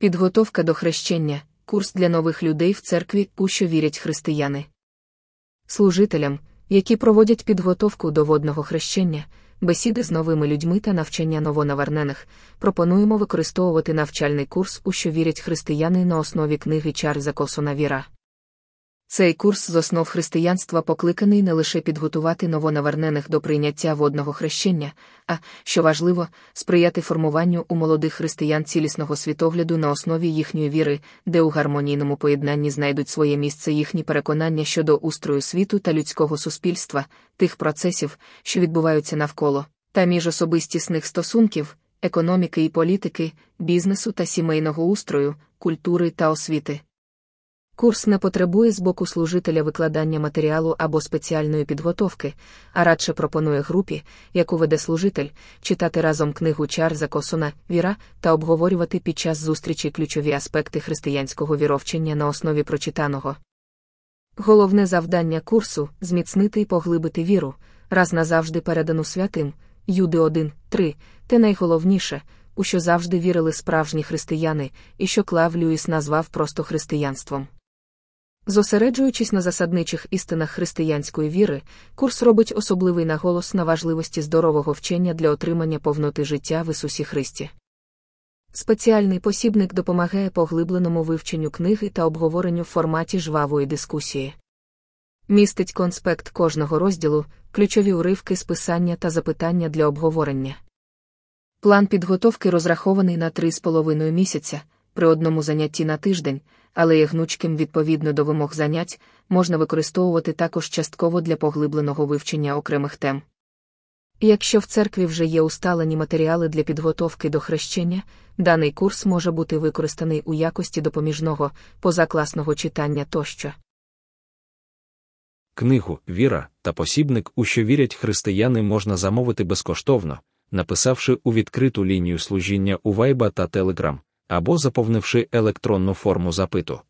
Підготовка до хрещення курс для нових людей в церкві, у що вірять християни. Служителям, які проводять підготовку до водного хрещення, бесіди з новими людьми та навчання новонавернених, пропонуємо використовувати навчальний курс, у що вірять християни на основі книги Чарльза Косона Віра. Цей курс з основ християнства покликаний не лише підготувати новонавернених до прийняття водного хрещення, а, що важливо, сприяти формуванню у молодих християн цілісного світогляду на основі їхньої віри, де у гармонійному поєднанні знайдуть своє місце їхні переконання щодо устрою світу та людського суспільства, тих процесів, що відбуваються навколо, та міжособистісних стосунків, економіки і політики, бізнесу та сімейного устрою, культури та освіти. Курс не потребує з боку служителя викладання матеріалу або спеціальної підготовки, а радше пропонує групі, яку веде служитель, читати разом книгу Чарльза Косона Віра та обговорювати під час зустрічі ключові аспекти християнського віровчення на основі прочитаного. Головне завдання курсу зміцнити і поглибити віру, раз назавжди передану святим, Юди 1, 3, те найголовніше, у що завжди вірили справжні християни, і що Клав Люїс назвав просто християнством. Зосереджуючись на засадничих істинах християнської віри, курс робить особливий наголос на важливості здорового вчення для отримання повноти життя в Ісусі Христі. Спеціальний посібник допомагає поглибленому вивченню книги та обговоренню в форматі жвавої дискусії. Містить конспект кожного розділу, ключові уривки з писання та запитання для обговорення. План підготовки розрахований на 3,5 місяця при одному занятті на тиждень але є гнучким відповідно до вимог занять, можна використовувати також частково для поглибленого вивчення окремих тем. Якщо в церкві вже є усталені матеріали для підготовки до хрещення, даний курс може бути використаний у якості допоміжного, позакласного читання тощо. Книгу Віра та посібник, у що вірять християни, можна замовити безкоштовно, написавши у відкриту лінію служіння у Вайба та Телеграм або заповнивши електронну форму запиту.